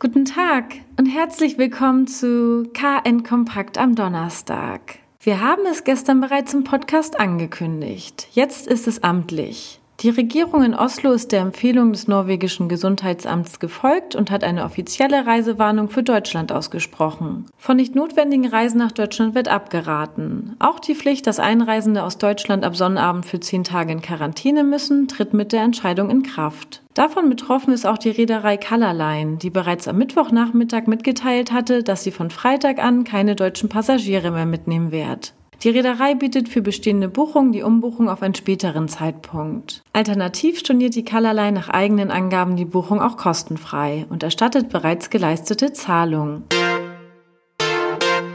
Guten Tag und herzlich willkommen zu KN Kompakt am Donnerstag. Wir haben es gestern bereits im Podcast angekündigt. Jetzt ist es amtlich. Die Regierung in Oslo ist der Empfehlung des norwegischen Gesundheitsamts gefolgt und hat eine offizielle Reisewarnung für Deutschland ausgesprochen. Von nicht notwendigen Reisen nach Deutschland wird abgeraten. Auch die Pflicht, dass Einreisende aus Deutschland ab Sonnabend für zehn Tage in Quarantäne müssen, tritt mit der Entscheidung in Kraft. Davon betroffen ist auch die Reederei Colorline, die bereits am Mittwochnachmittag mitgeteilt hatte, dass sie von Freitag an keine deutschen Passagiere mehr mitnehmen wird. Die Reederei bietet für bestehende Buchungen die Umbuchung auf einen späteren Zeitpunkt. Alternativ storniert die Colorline nach eigenen Angaben die Buchung auch kostenfrei und erstattet bereits geleistete Zahlungen.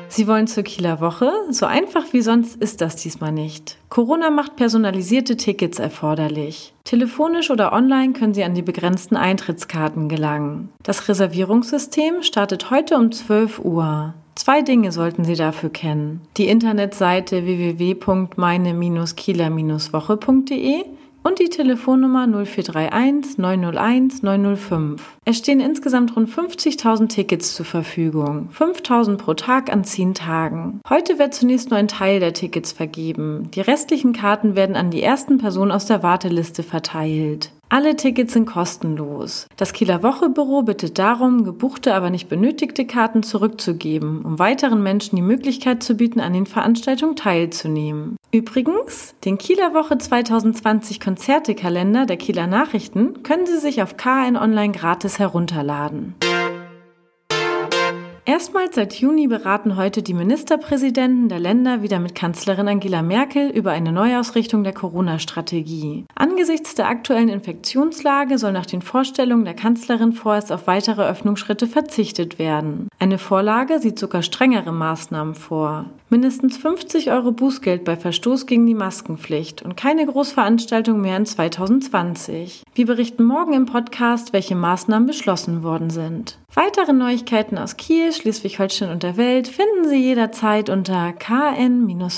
Sie wollen zur Kieler Woche? So einfach wie sonst ist das diesmal nicht. Corona macht personalisierte Tickets erforderlich. Telefonisch oder online können Sie an die begrenzten Eintrittskarten gelangen. Das Reservierungssystem startet heute um 12 Uhr. Zwei Dinge sollten Sie dafür kennen. Die Internetseite www.meine-kieler-woche.de und die Telefonnummer 0431 901 905. Es stehen insgesamt rund 50.000 Tickets zur Verfügung, 5.000 pro Tag an 10 Tagen. Heute wird zunächst nur ein Teil der Tickets vergeben. Die restlichen Karten werden an die ersten Personen aus der Warteliste verteilt. Alle Tickets sind kostenlos. Das Kieler Wochebüro bittet darum, gebuchte, aber nicht benötigte Karten zurückzugeben, um weiteren Menschen die Möglichkeit zu bieten, an den Veranstaltungen teilzunehmen. Übrigens, den Kieler Woche 2020 Konzertekalender der Kieler Nachrichten können Sie sich auf KN Online gratis herunterladen. Erstmals seit Juni beraten heute die Ministerpräsidenten der Länder wieder mit Kanzlerin Angela Merkel über eine Neuausrichtung der Corona-Strategie. Angesichts der aktuellen Infektionslage soll nach den Vorstellungen der Kanzlerin vorerst auf weitere Öffnungsschritte verzichtet werden. Eine Vorlage sieht sogar strengere Maßnahmen vor. Mindestens 50 Euro Bußgeld bei Verstoß gegen die Maskenpflicht und keine Großveranstaltung mehr in 2020. Wir berichten morgen im Podcast, welche Maßnahmen beschlossen worden sind. Weitere Neuigkeiten aus Kiel, Schleswig-Holstein und der Welt finden Sie jederzeit unter kn-online.de.